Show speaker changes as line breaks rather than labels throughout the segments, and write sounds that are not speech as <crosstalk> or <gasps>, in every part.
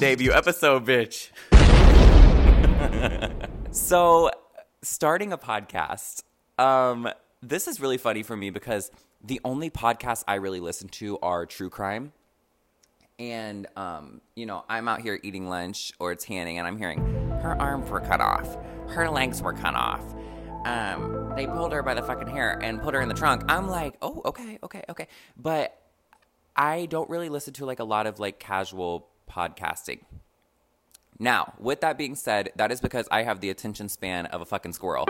debut episode, bitch. <laughs> so, starting a podcast, um, this is really funny for me because the only podcasts I really listen to are true crime. And, um, you know, I'm out here eating lunch or it's tanning and I'm hearing her arms were cut off, her legs were cut off. Um, they pulled her by the fucking hair and put her in the trunk. I'm like, oh, okay, okay, okay. But I don't really listen to like a lot of like casual podcasting. Now, with that being said, that is because I have the attention span of a fucking squirrel.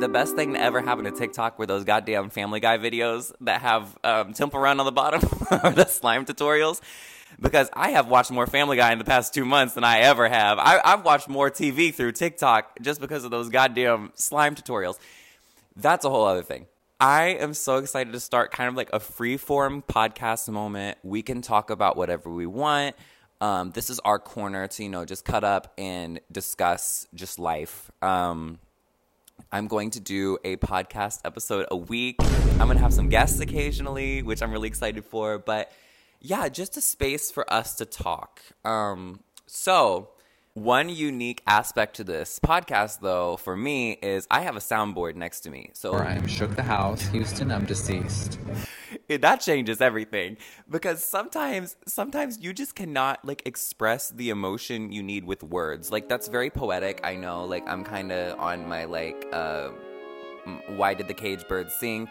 The best thing to ever happen to TikTok were those goddamn Family Guy videos that have um, Temple Run on the bottom, <laughs> or the slime tutorials. Because I have watched more Family Guy in the past two months than I ever have. I, I've watched more TV through TikTok just because of those goddamn slime tutorials. That's a whole other thing. I am so excited to start kind of like a free form podcast moment. We can talk about whatever we want. Um, this is our corner to, you know, just cut up and discuss just life. Um, I'm going to do a podcast episode a week. I'm going to have some guests occasionally, which I'm really excited for. But yeah, just a space for us to talk. Um, so, one unique aspect to this podcast, though, for me, is I have a soundboard next to me. So
I'm shook the house, Houston. I'm deceased. <laughs>
that changes everything because sometimes, sometimes you just cannot like express the emotion you need with words. Like that's very poetic. I know. Like I'm kind of on my like, uh, why did the cage bird sing?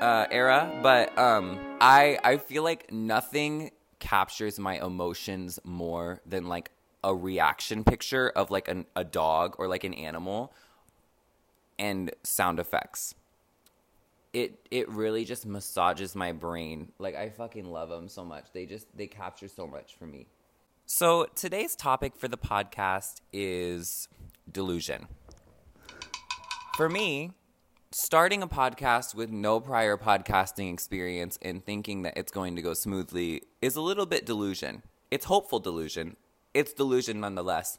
Uh, era, but um, I I feel like nothing captures my emotions more than like a reaction picture of like an, a dog or like an animal and sound effects. It it really just massages my brain. Like I fucking love them so much. They just they capture so much for me. So today's topic for the podcast is delusion. For me, starting a podcast with no prior podcasting experience and thinking that it's going to go smoothly is a little bit delusion. It's hopeful delusion, it's delusion nonetheless.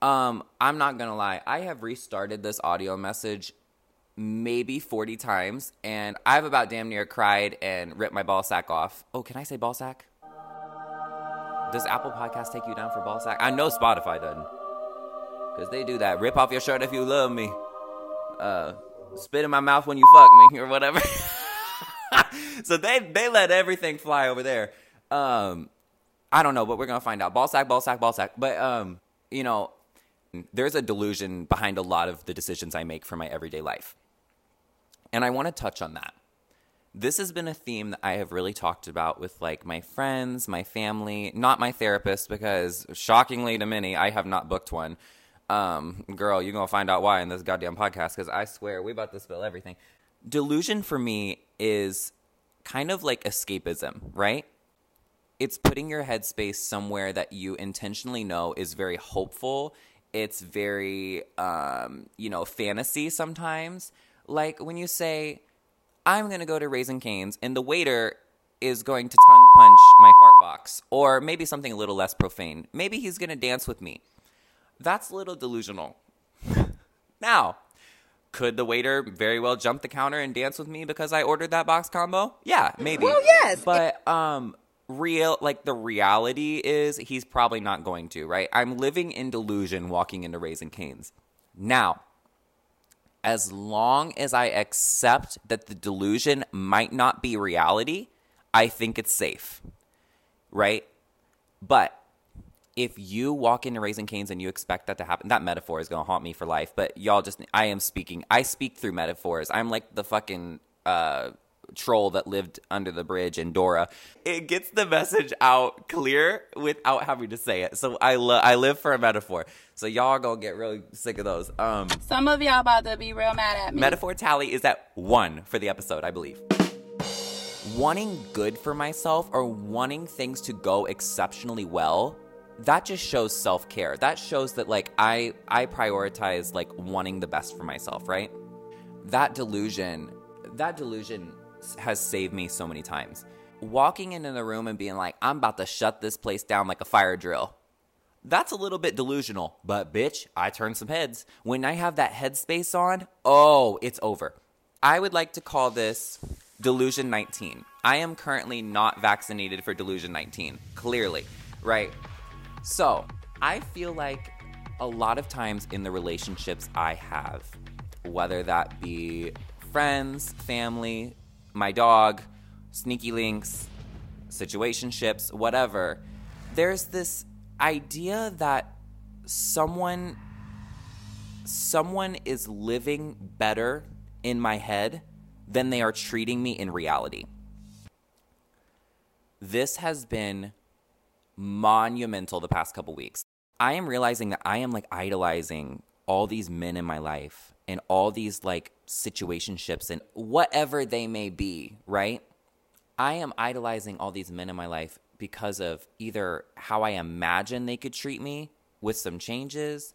Um, I'm not gonna lie. I have restarted this audio message maybe 40 times, and I've about damn near cried and ripped my ball sack off. Oh, can I say ball sack? Does Apple Podcast take you down for ball sack? I know Spotify doesn't, because they do that. Rip off your shirt if you love me. Uh, spit in my mouth when you fuck me or whatever. <laughs> so they they let everything fly over there. Um, I don't know, but we're gonna find out. Ball sack, ball sack, ball sack. But um, you know, there's a delusion behind a lot of the decisions I make for my everyday life. And I want to touch on that. This has been a theme that I have really talked about with like my friends, my family, not my therapist, because shockingly to many, I have not booked one. Um, girl, you're gonna find out why in this goddamn podcast, because I swear we about to spill everything. Delusion for me is kind of like escapism, right? It's putting your headspace somewhere that you intentionally know is very hopeful. It's very, um, you know, fantasy sometimes. Like when you say, I'm going to go to Raising Cane's, and the waiter is going to tongue punch my fart box, or maybe something a little less profane. Maybe he's going to dance with me. That's a little delusional. <laughs> now, could the waiter very well jump the counter and dance with me because I ordered that box combo? Yeah, maybe.
Well, yes.
But um real like the reality is he's probably not going to, right? I'm living in delusion walking into Raising Cane's. Now, as long as I accept that the delusion might not be reality, I think it's safe. Right? But if you walk into Raising Cane's and you expect that to happen, that metaphor is going to haunt me for life. But y'all just, I am speaking, I speak through metaphors. I'm like the fucking uh, troll that lived under the bridge in Dora. It gets the message out clear without having to say it. So I love I live for a metaphor. So y'all gonna get really sick of those. Um
Some of y'all about to be real mad at me.
Metaphor tally is at one for the episode, I believe. Wanting good for myself or wanting things to go exceptionally well that just shows self-care that shows that like i i prioritize like wanting the best for myself right that delusion that delusion has saved me so many times. Walking into the room and being like, I'm about to shut this place down like a fire drill. That's a little bit delusional, but bitch, I turn some heads. When I have that headspace on, oh, it's over. I would like to call this Delusion 19. I am currently not vaccinated for Delusion 19, clearly, right? So, I feel like a lot of times in the relationships I have, whether that be friends, family, my dog, sneaky links, situationships, whatever, there's this idea that someone someone is living better in my head than they are treating me in reality. This has been monumental the past couple weeks. I am realizing that I am like idolizing all these men in my life and all these like situationships and whatever they may be, right? I am idolizing all these men in my life because of either how I imagine they could treat me with some changes.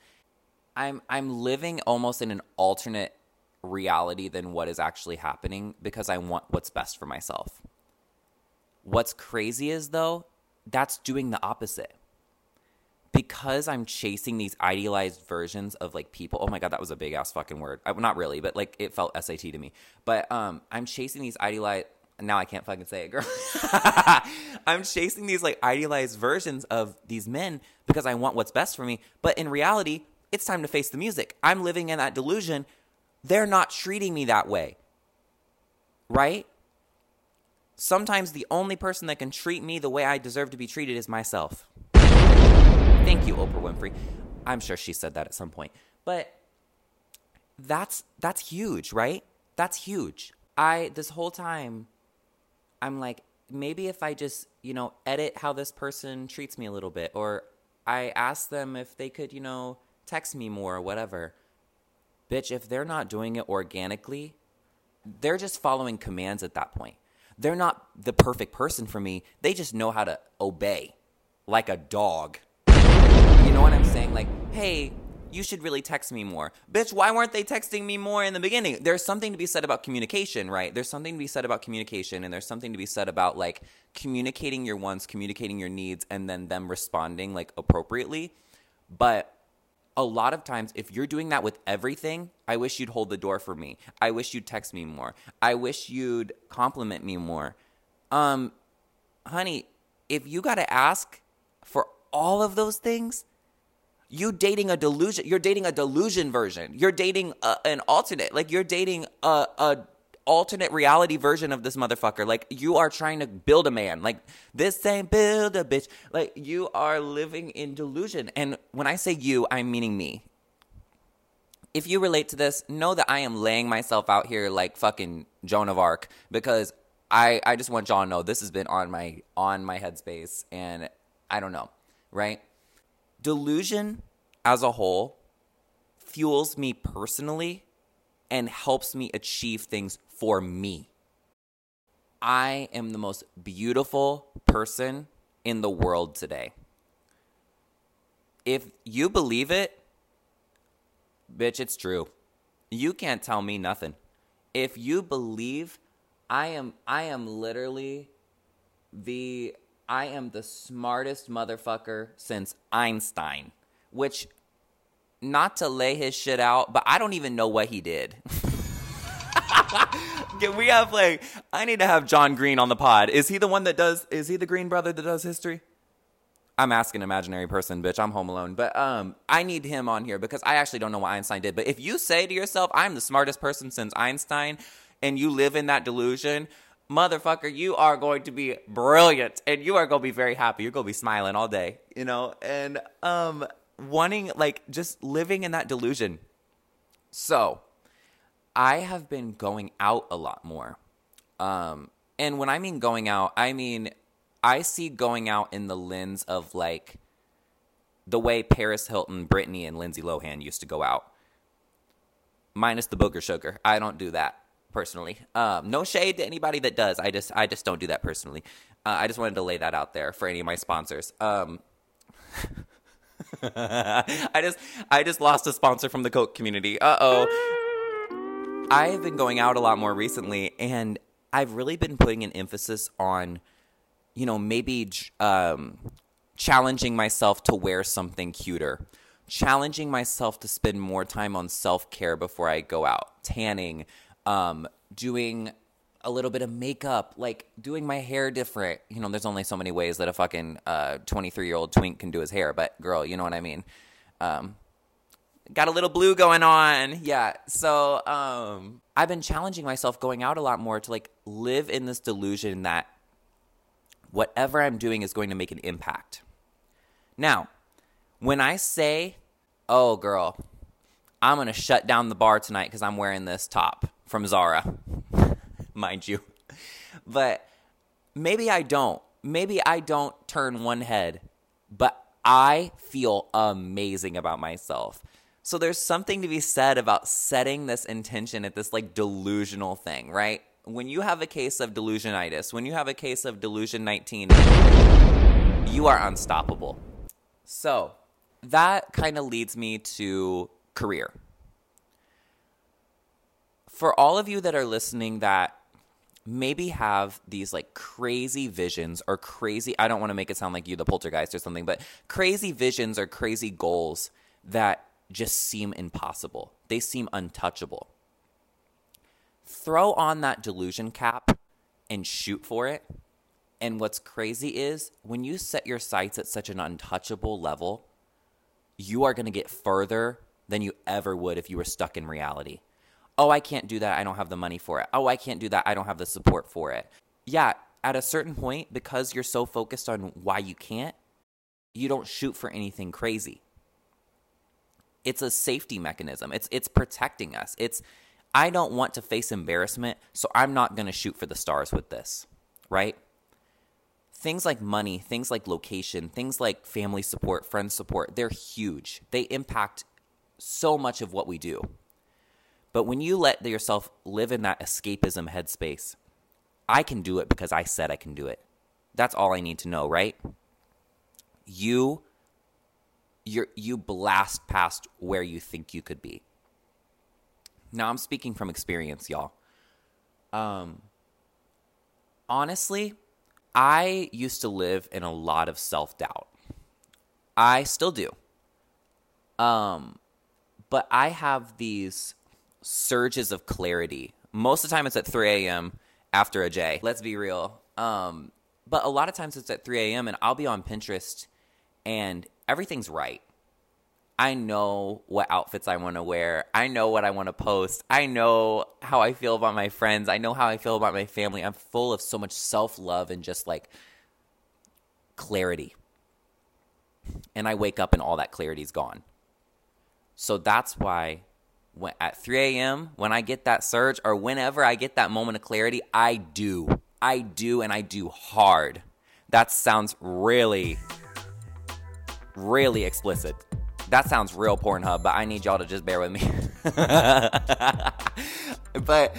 I'm I'm living almost in an alternate reality than what is actually happening because I want what's best for myself. What's crazy is though, that's doing the opposite. Because I'm chasing these idealized versions of like people. Oh my god, that was a big ass fucking word. I, not really, but like it felt SAT to me. But um, I'm chasing these idealized. Now I can't fucking say it, girl. <laughs> I'm chasing these like idealized versions of these men because I want what's best for me. But in reality, it's time to face the music. I'm living in that delusion they're not treating me that way. Right? Sometimes the only person that can treat me the way I deserve to be treated is myself. Thank you, Oprah Winfrey. I'm sure she said that at some point. But that's that's huge, right? That's huge. I this whole time I'm like maybe if I just, you know, edit how this person treats me a little bit or I ask them if they could, you know, text me more or whatever bitch, if they're not doing it organically, they're just following commands at that point. They're not the perfect person for me. They just know how to obey like a dog. You know what I'm saying? Like, hey, you should really text me more. Bitch, why weren't they texting me more in the beginning? There's something to be said about communication, right? There's something to be said about communication, and there's something to be said about like communicating your wants, communicating your needs, and then them responding like appropriately. But a lot of times if you're doing that with everything i wish you'd hold the door for me i wish you'd text me more i wish you'd compliment me more um honey if you got to ask for all of those things you dating a delusion you're dating a delusion version you're dating a, an alternate like you're dating a, a alternate reality version of this motherfucker. Like you are trying to build a man. Like this ain't build a bitch. Like you are living in delusion. And when I say you, I'm meaning me. If you relate to this, know that I am laying myself out here like fucking Joan of Arc because I I just want y'all to know this has been on my on my headspace and I don't know, right? Delusion as a whole fuels me personally and helps me achieve things for me. I am the most beautiful person in the world today. If you believe it, bitch, it's true. You can't tell me nothing. If you believe I am I am literally the I am the smartest motherfucker since Einstein, which not to lay his shit out, but I don't even know what he did. <laughs> Can we have like I need to have John Green on the pod. Is he the one that does is he the Green brother that does history? I'm asking imaginary person, bitch. I'm home alone. But um I need him on here because I actually don't know what Einstein did. But if you say to yourself, I'm the smartest person since Einstein, and you live in that delusion, motherfucker, you are going to be brilliant and you are going to be very happy. You're going to be smiling all day, you know? And um wanting like just living in that delusion. So, I have been going out a lot more. Um, and when I mean going out, I mean I see going out in the lens of like the way Paris Hilton, Britney, and Lindsay Lohan used to go out. Minus the booger sugar. I don't do that personally. Um, no shade to anybody that does. I just I just don't do that personally. Uh, I just wanted to lay that out there for any of my sponsors. Um, <laughs> I just I just lost a sponsor from the Coke community. Uh oh. I've been going out a lot more recently, and I've really been putting an emphasis on, you know, maybe um, challenging myself to wear something cuter, challenging myself to spend more time on self care before I go out, tanning, um, doing a little bit of makeup, like doing my hair different. You know, there's only so many ways that a fucking 23 uh, year old twink can do his hair, but girl, you know what I mean. Um, got a little blue going on. Yeah. So um, I've been challenging myself going out a lot more to like live in this delusion that whatever I'm doing is going to make an impact. Now, when I say, oh, girl, I'm going to shut down the bar tonight because I'm wearing this top from Zara, <laughs> mind you. But maybe I don't. Maybe I don't turn one head, but I feel amazing about myself. So there's something to be said about setting this intention at this like delusional thing, right? When you have a case of delusionitis, when you have a case of delusion 19, you are unstoppable. So that kind of leads me to career. For all of you that are listening that maybe have these like crazy visions or crazy I don't want to make it sound like you the poltergeist or something, but crazy visions or crazy goals that just seem impossible. They seem untouchable. Throw on that delusion cap and shoot for it. And what's crazy is when you set your sights at such an untouchable level, you are going to get further than you ever would if you were stuck in reality oh, I can't do that. I don't have the money for it. Oh, I can't do that. I don't have the support for it. Yeah, at a certain point, because you're so focused on why you can't, you don't shoot for anything crazy. It's a safety mechanism. It's it's protecting us. It's I don't want to face embarrassment, so I'm not going to shoot for the stars with this, right? Things like money, things like location, things like family support, friend support, they're huge. They impact so much of what we do. But when you let yourself live in that escapism headspace, I can do it because I said I can do it. That's all I need to know, right? You you you blast past where you think you could be. Now I'm speaking from experience, y'all. Um honestly, I used to live in a lot of self-doubt. I still do. Um but I have these surges of clarity. Most of the time, it's at 3 a.m. after a J. Let's be real. Um, but a lot of times, it's at 3 a.m. and I'll be on Pinterest, and everything's right. I know what outfits I want to wear. I know what I want to post. I know how I feel about my friends. I know how I feel about my family. I'm full of so much self love and just like clarity. And I wake up and all that clarity's gone. So that's why at 3 a.m., when I get that surge or whenever I get that moment of clarity, I do. I do, and I do hard. That sounds really, really explicit. That sounds real Pornhub, but I need y'all to just bear with me. <laughs> but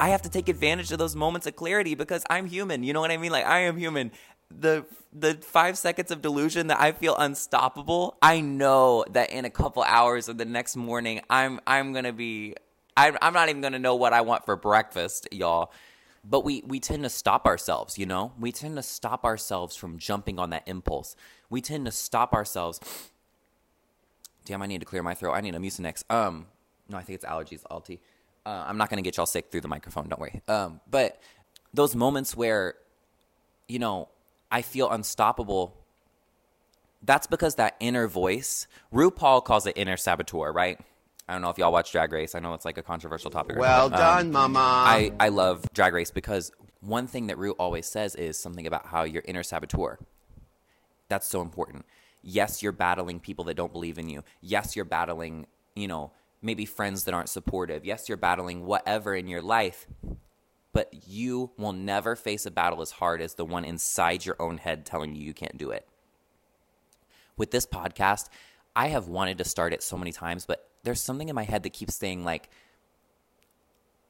I have to take advantage of those moments of clarity because I'm human. You know what I mean? Like, I am human the the five seconds of delusion that I feel unstoppable, I know that in a couple hours or the next morning, I'm I'm gonna be I'm I'm not even gonna know what I want for breakfast, y'all. But we we tend to stop ourselves, you know. We tend to stop ourselves from jumping on that impulse. We tend to stop ourselves. Damn, I need to clear my throat. I need a Mucinex. Um, no, I think it's allergies, Alti. Uh, I'm not gonna get y'all sick through the microphone. Don't worry. Um, but those moments where, you know, I feel unstoppable. That's because that inner voice, RuPaul calls it inner saboteur, right? I don't know if y'all watch Drag Race. I know it's like a controversial topic.
Well done, um, mama.
I, I love Drag Race because one thing that Ru always says is something about how your inner saboteur. That's so important. Yes, you're battling people that don't believe in you. Yes, you're battling, you know, maybe friends that aren't supportive. Yes, you're battling whatever in your life but you will never face a battle as hard as the one inside your own head telling you you can't do it. With this podcast, I have wanted to start it so many times, but there's something in my head that keeps saying, like,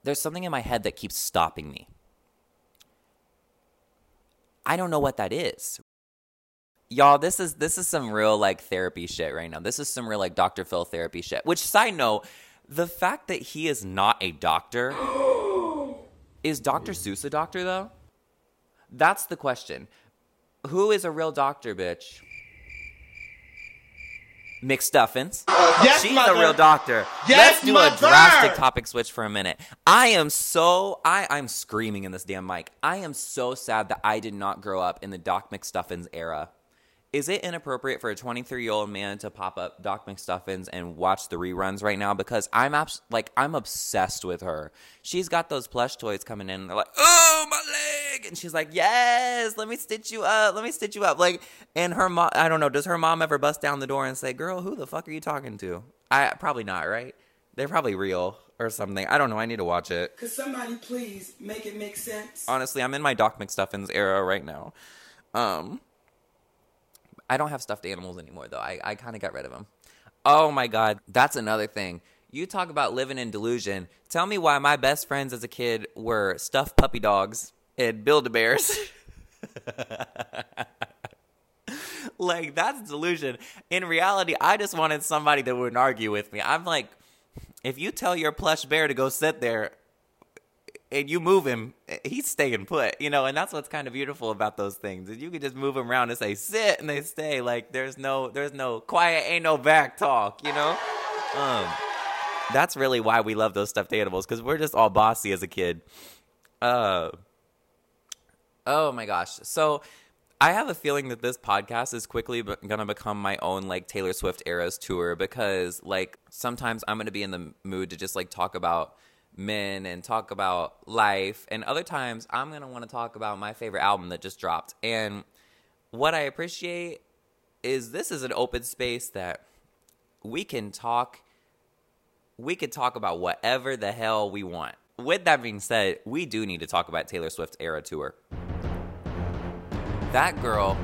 there's something in my head that keeps stopping me. I don't know what that is. Y'all, this is this is some real like therapy shit right now. This is some real like Dr. Phil therapy shit. Which side note, the fact that he is not a doctor <gasps> <gasps> <gasps> Is Dr. Seuss a doctor though? That's the question. Who is a real doctor, bitch? McStuffins.
Yes,
She's
mother.
a real doctor.
Yes,
Let's do
mother.
a drastic topic switch for a minute. I am so I I'm screaming in this damn mic. I am so sad that I did not grow up in the Doc McStuffins era. Is it inappropriate for a 23 year old man to pop up Doc McStuffins and watch the reruns right now? Because I'm abs- like I'm obsessed with her. She's got those plush toys coming in. And they're like, oh my leg, and she's like, yes, let me stitch you up, let me stitch you up. Like, and her mom, I don't know, does her mom ever bust down the door and say, girl, who the fuck are you talking to? I probably not, right? They're probably real or something. I don't know. I need to watch it.
Could somebody please make it make sense?
Honestly, I'm in my Doc McStuffins era right now. Um, I don't have stuffed animals anymore, though. I, I kind of got rid of them. Oh my God. That's another thing. You talk about living in delusion. Tell me why my best friends as a kid were stuffed puppy dogs and Build a Bears. <laughs> like, that's delusion. In reality, I just wanted somebody that wouldn't argue with me. I'm like, if you tell your plush bear to go sit there, and you move him, he's staying put, you know, and that's what's kind of beautiful about those things. Is you can just move them around and say sit, and they stay. Like there's no, there's no quiet, ain't no back talk, you know. Um, that's really why we love those stuffed animals because we're just all bossy as a kid. Uh, oh my gosh. So I have a feeling that this podcast is quickly be- gonna become my own like Taylor Swift Eras tour because like sometimes I'm gonna be in the mood to just like talk about men and talk about life, and other times I'm gonna want to talk about my favorite album that just dropped. And what I appreciate is this is an open space that we can talk we could talk about whatever the hell we want. With that being said, we do need to talk about Taylor Swift's era tour. That girl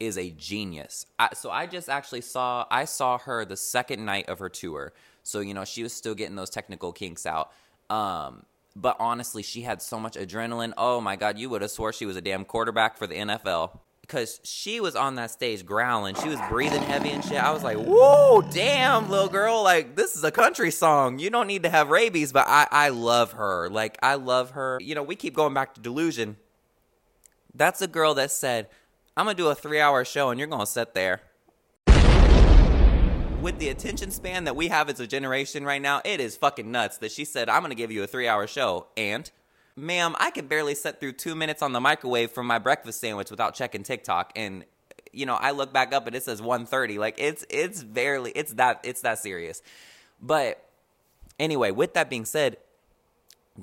is a genius. I, so I just actually saw I saw her the second night of her tour. So you know she was still getting those technical kinks out. Um, but honestly, she had so much adrenaline. Oh my god, you would have swore she was a damn quarterback for the NFL because she was on that stage growling. She was breathing heavy and shit. I was like, whoa, damn, little girl. Like, this is a country song. You don't need to have rabies, but I, I love her. Like, I love her. You know, we keep going back to delusion. That's a girl that said, I'm going to do a three hour show and you're going to sit there. With the attention span that we have as a generation right now, it is fucking nuts that she said, I'm going to give you a three hour show. And ma'am, I could barely sit through two minutes on the microwave for my breakfast sandwich without checking TikTok. And you know, I look back up and it says 1:30. Like it's it's barely it's that it's that serious. But anyway, with that being said,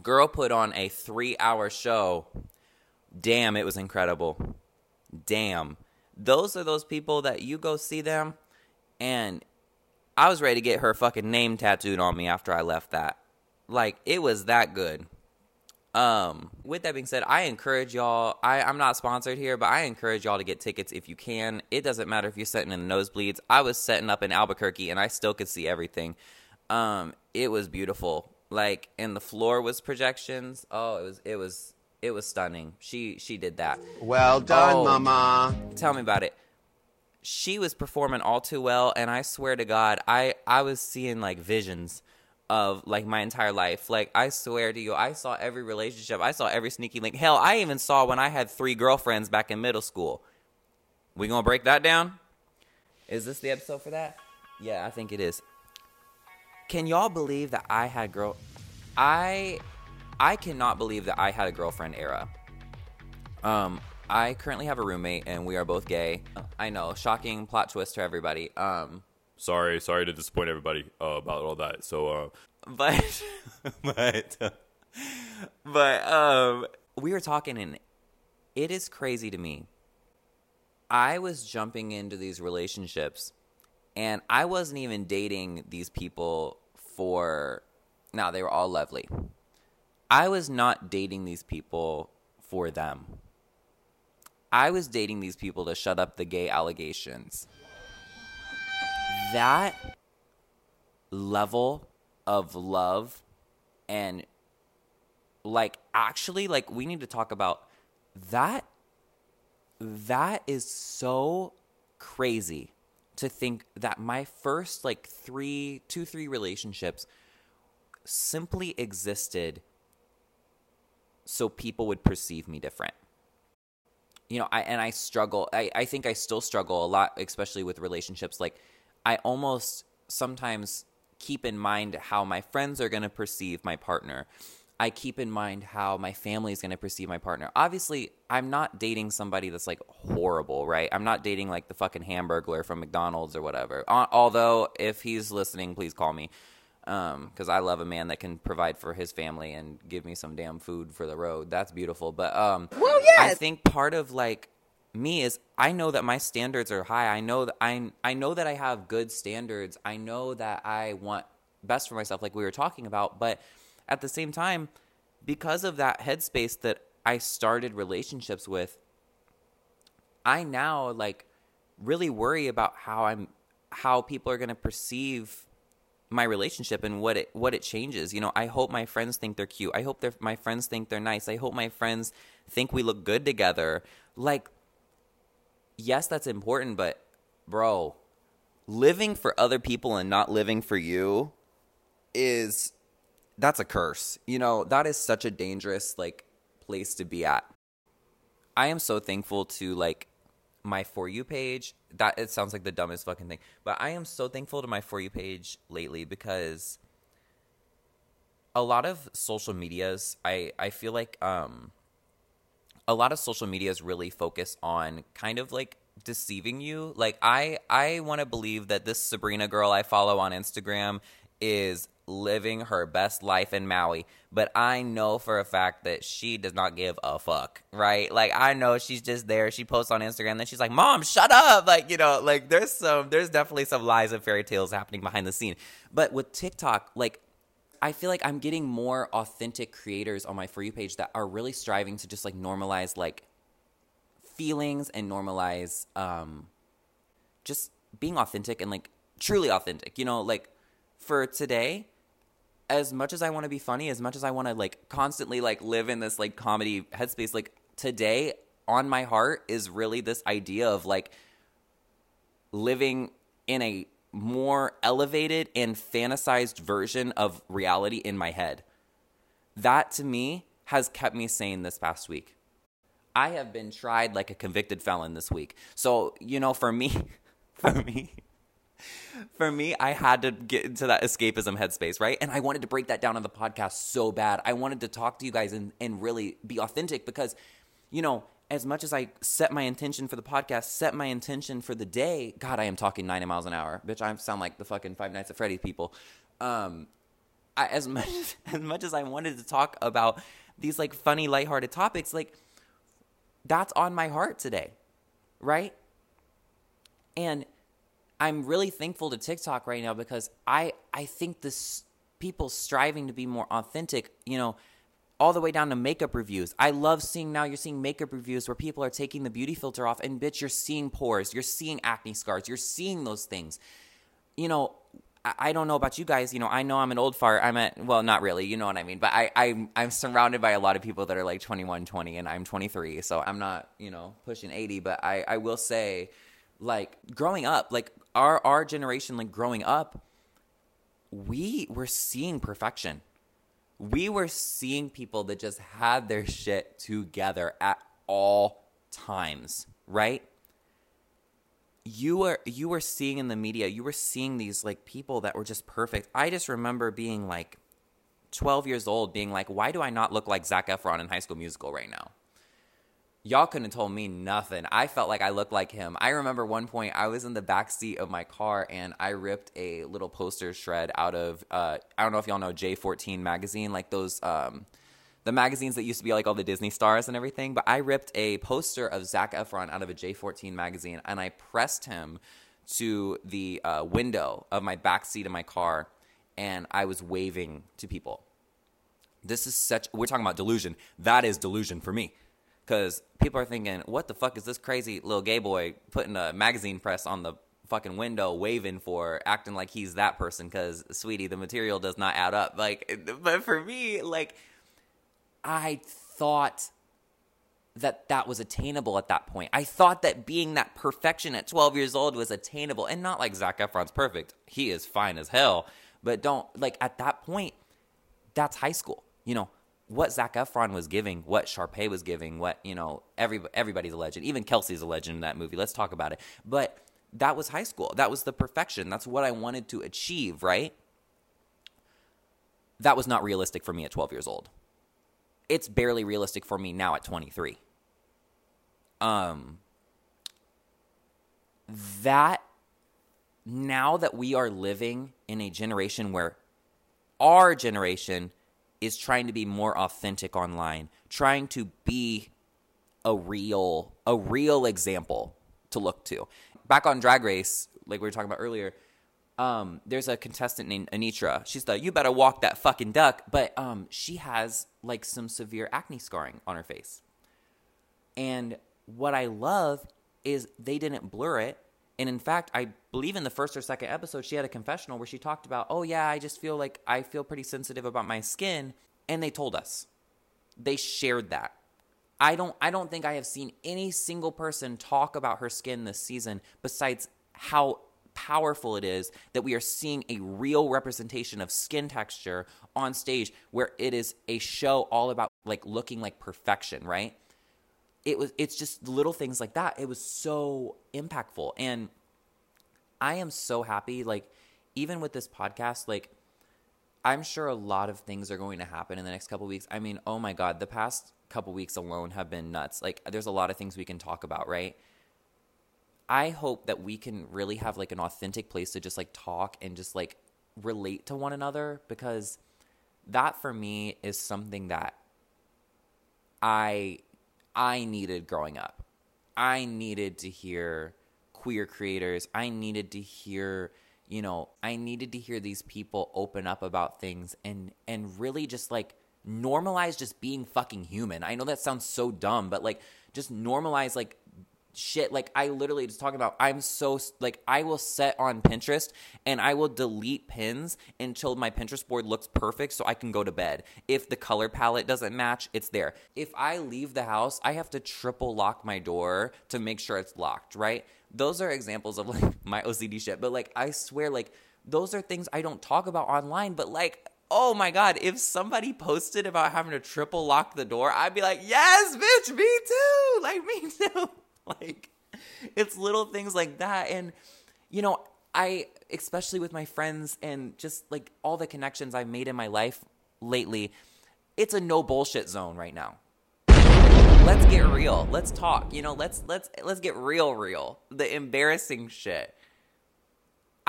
girl put on a three hour show. Damn, it was incredible. Damn. Those are those people that you go see them and I was ready to get her fucking name tattooed on me after I left that. Like it was that good. Um, with that being said, I encourage y'all. I, I'm not sponsored here, but I encourage y'all to get tickets if you can. It doesn't matter if you're sitting in the nosebleeds. I was setting up in Albuquerque and I still could see everything. Um, it was beautiful. Like, and the floor was projections. Oh, it was, it was, it was stunning. She, she did that.
Well done,
Oh.
mama.
Tell me about it. She was performing all too well, and I swear to God, I I was seeing like visions of like my entire life. Like I swear to you, I saw every relationship. I saw every sneaky link. Hell, I even saw when I had three girlfriends back in middle school. We gonna break that down? Is this the episode for that? Yeah, I think it is. Can y'all believe that I had girl? I I cannot believe that I had a girlfriend era. Um, I currently have a roommate, and we are both gay. I know, shocking plot twist to everybody. Um,
Sorry, sorry to disappoint everybody uh, about all that. So, uh,
but <laughs> but but um, we were talking, and it is crazy to me. I was jumping into these relationships, and I wasn't even dating these people for. Now they were all lovely. I was not dating these people for them. I was dating these people to shut up the gay allegations. That level of love and like actually like we need to talk about that that is so crazy to think that my first like 3 2 3 relationships simply existed so people would perceive me different you know, I and I struggle. I, I think I still struggle a lot, especially with relationships. Like, I almost sometimes keep in mind how my friends are going to perceive my partner. I keep in mind how my family is going to perceive my partner. Obviously, I'm not dating somebody that's like horrible, right? I'm not dating like the fucking hamburger from McDonald's or whatever. Although, if he's listening, please call me. Because I love a man that can provide for his family and give me some damn food for the road. That's beautiful. But um,
Well,
I think part of like me is I know that my standards are high. I know that I I know that I have good standards. I know that I want best for myself like we were talking about, but at the same time because of that headspace that I started relationships with I now like really worry about how I'm how people are going to perceive my relationship and what it what it changes. You know, I hope my friends think they're cute. I hope my friends think they're nice. I hope my friends think we look good together. Like yes, that's important, but bro, living for other people and not living for you is that's a curse. You know, that is such a dangerous like place to be at. I am so thankful to like my for you page. That it sounds like the dumbest fucking thing, but I am so thankful to my for you page lately because a lot of social medias, I I feel like um a lot of social medias really focus on kind of like deceiving you. Like I I want to believe that this Sabrina girl I follow on Instagram is living her best life in Maui, but I know for a fact that she does not give a fuck, right? Like I know she's just there. She posts on Instagram, then she's like, "Mom, shut up!" Like you know, like there's some, there's definitely some lies and fairy tales happening behind the scene. But with TikTok, like I feel like I'm getting more authentic creators on my For You page that are really striving to just like normalize like feelings and normalize um just being authentic and like truly authentic. You know, like for today, as much as I want to be funny, as much as I want to like constantly like live in this like comedy headspace, like today on my heart is really this idea of like living in a more elevated and fantasized version of reality in my head. That to me has kept me sane this past week. I have been tried like a convicted felon this week. So, you know, for me, <laughs> for me, for me, I had to get into that escapism headspace, right? And I wanted to break that down on the podcast so bad. I wanted to talk to you guys and, and really be authentic because, you know, as much as I set my intention for the podcast, set my intention for the day, God, I am talking 90 miles an hour. Bitch, I sound like the fucking Five Nights at Freddy's people. Um, I, as much <laughs> as much as I wanted to talk about these like funny, lighthearted topics, like that's on my heart today, right? And I'm really thankful to TikTok right now because I I think this people striving to be more authentic, you know, all the way down to makeup reviews. I love seeing now you're seeing makeup reviews where people are taking the beauty filter off and bitch you're seeing pores, you're seeing acne scars, you're seeing those things. You know, I, don't know about you guys, you know, I know I'm an old fart. I'm at well, not really, you know what I mean, but I I'm I'm surrounded by a lot of people that are like 21, 20 and I'm 23, so I'm not, you know, pushing 80, but I I will say like growing up, like our our generation like growing up, we were seeing perfection. We were seeing people that just had their shit together at all times, right? You were you were seeing in the media, you were seeing these like people that were just perfect. I just remember being like 12 years old being like, why do I not look like Zac Efron in High School Musical right now? Y'all couldn't have told me nothing. I felt like I looked like him. I remember one point I was in the back seat of my car and I ripped a little poster shred out of uh, I don't know if y'all know J14 magazine, like those um, the magazines that used to be like all the Disney stars and everything. But I ripped a poster of Zac Efron out of a J14 magazine and I pressed him to the uh, window of my back seat of my car and I was waving to people. This is such we're talking about delusion. That is delusion for me because people are thinking, what the fuck is this crazy little gay boy putting a magazine press on the fucking window, waving for, acting like he's that person? Because, sweetie, the material does not add up. Like, <laughs> but for me, like, I thought that that was attainable at that point. I thought that being that perfection at 12 years old was attainable, and not like Zac Efron's perfect. He is fine as hell, but don't like at that point. That's high school, you know what Zac Efron was giving, what Sharpay was giving, what you know, every everybody's a legend. Even Kelsi's a legend in that movie. Let's talk about it. But that was high school. That was the perfection. That's what I wanted to achieve, right? That was not realistic for me at 12 years old. It's barely realistic for me now at 23. Um that now that we are living in a generation where our generation is trying to be more authentic online, trying to be a real a real example to look to. Back on Drag Race, like we were talking about earlier, um, there's a contestant named Anetra. She's the you better walk that fucking duck, but um, she has like some severe acne scarring on her face. And what I love is they didn't blur it. And in fact, I believe in the first or second episode, she had a confessional where she talked about, oh, yeah, I just feel like I feel pretty sensitive about my skin. And they told us. They shared that. I don't I don't think I have seen any single person talk about her skin this season besides how powerful it is that we are seeing a real representation of skin texture on stage where it is a show all about like looking like perfection, right? It was it's just little things like that. It was so impactful and I am so happy like even with this podcast like I'm sure a lot of things are going to happen in the next couple weeks. I mean, oh my god, the past couple weeks alone have been nuts. Like there's a lot of things we can talk about, right? I hope that we can really have like an authentic place to just like talk and just like relate to one another because that for me is something that I I needed growing up. I needed to hear queer creators. I needed to hear you know, I needed to hear these people open up about things and and really just like normalize just being fucking human. I know that sounds so dumb, but like just normalize like shit like I literally just talking about I'm so like I will set on Pinterest and I will delete pins until my Pinterest board looks perfect so I can go to bed. If the color palette doesn't match, it's there. If I leave the house, I have to triple lock my door to make sure it's locked, right? Those are examples of <laughs> like my OCD shit, but like I swear like those are things I don't talk about online, but like oh my god, if somebody posted about having to triple lock the door, I'd be like, yes, bitch, me too. Like me too. <laughs> <laughs> like it's little things like that. And you know, I especially with my friends and just like all the connections I've made in my life lately, it's a no bullshit zone right now. Let's get real. Let's talk. You know, let's let's let's get real real. The embarrassing shit.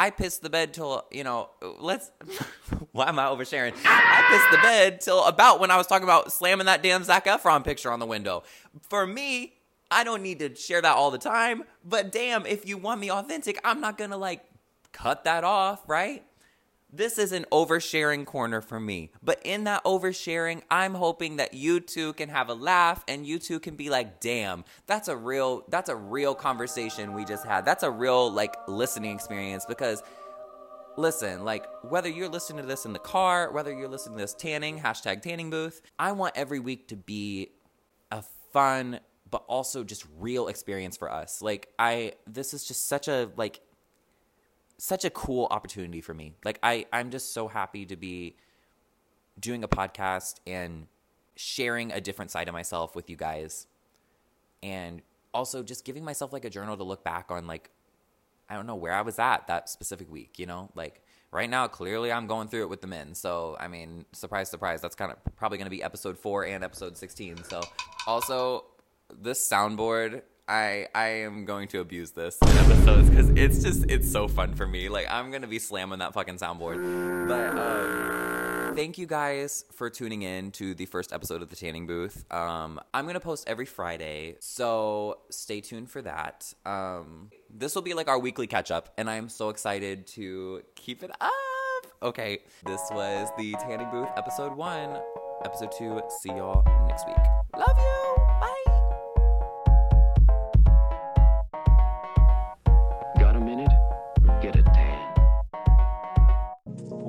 I pissed the bed till, you know, let's, <laughs> why am I oversharing? I pissed the bed till about when I was talking about slamming that damn Zac Efron picture on the window. For me, I don't need to share that all the time, but damn, if you want me authentic, I'm not gonna like cut that off, right? This is an oversharing corner for me. But in that oversharing, I'm hoping that you two can have a laugh and you two can be like, "Damn, that's a real that's a real conversation we just had. That's a real like listening experience because listen, like whether you're listening to this in the car, whether you're listening to this tanning, hashtag tanning booth, I want every week to be a fun but also just real experience for us. Like I this is just such a like such a cool opportunity for me. Like I I'm just so happy to be doing a podcast and sharing a different side of myself with you guys. And also just giving myself like a journal to look back on like I don't know where I was at that specific week, you know? Like right now clearly I'm going through it with the men. So, I mean, surprise surprise, that's kind of probably going to be episode 4 and episode 16. So, also this soundboard I I am going to abuse this in episodes because it's just it's so fun for me. Like I'm gonna be slamming that fucking soundboard. But um, thank you guys for tuning in to the first episode of the Tanning Booth. Um, I'm gonna post every Friday, so stay tuned for that. Um, this will be like our weekly catch up, and I am so excited to keep it up. Okay, this was the Tanning Booth episode one. Episode two. See y'all next week. Love you.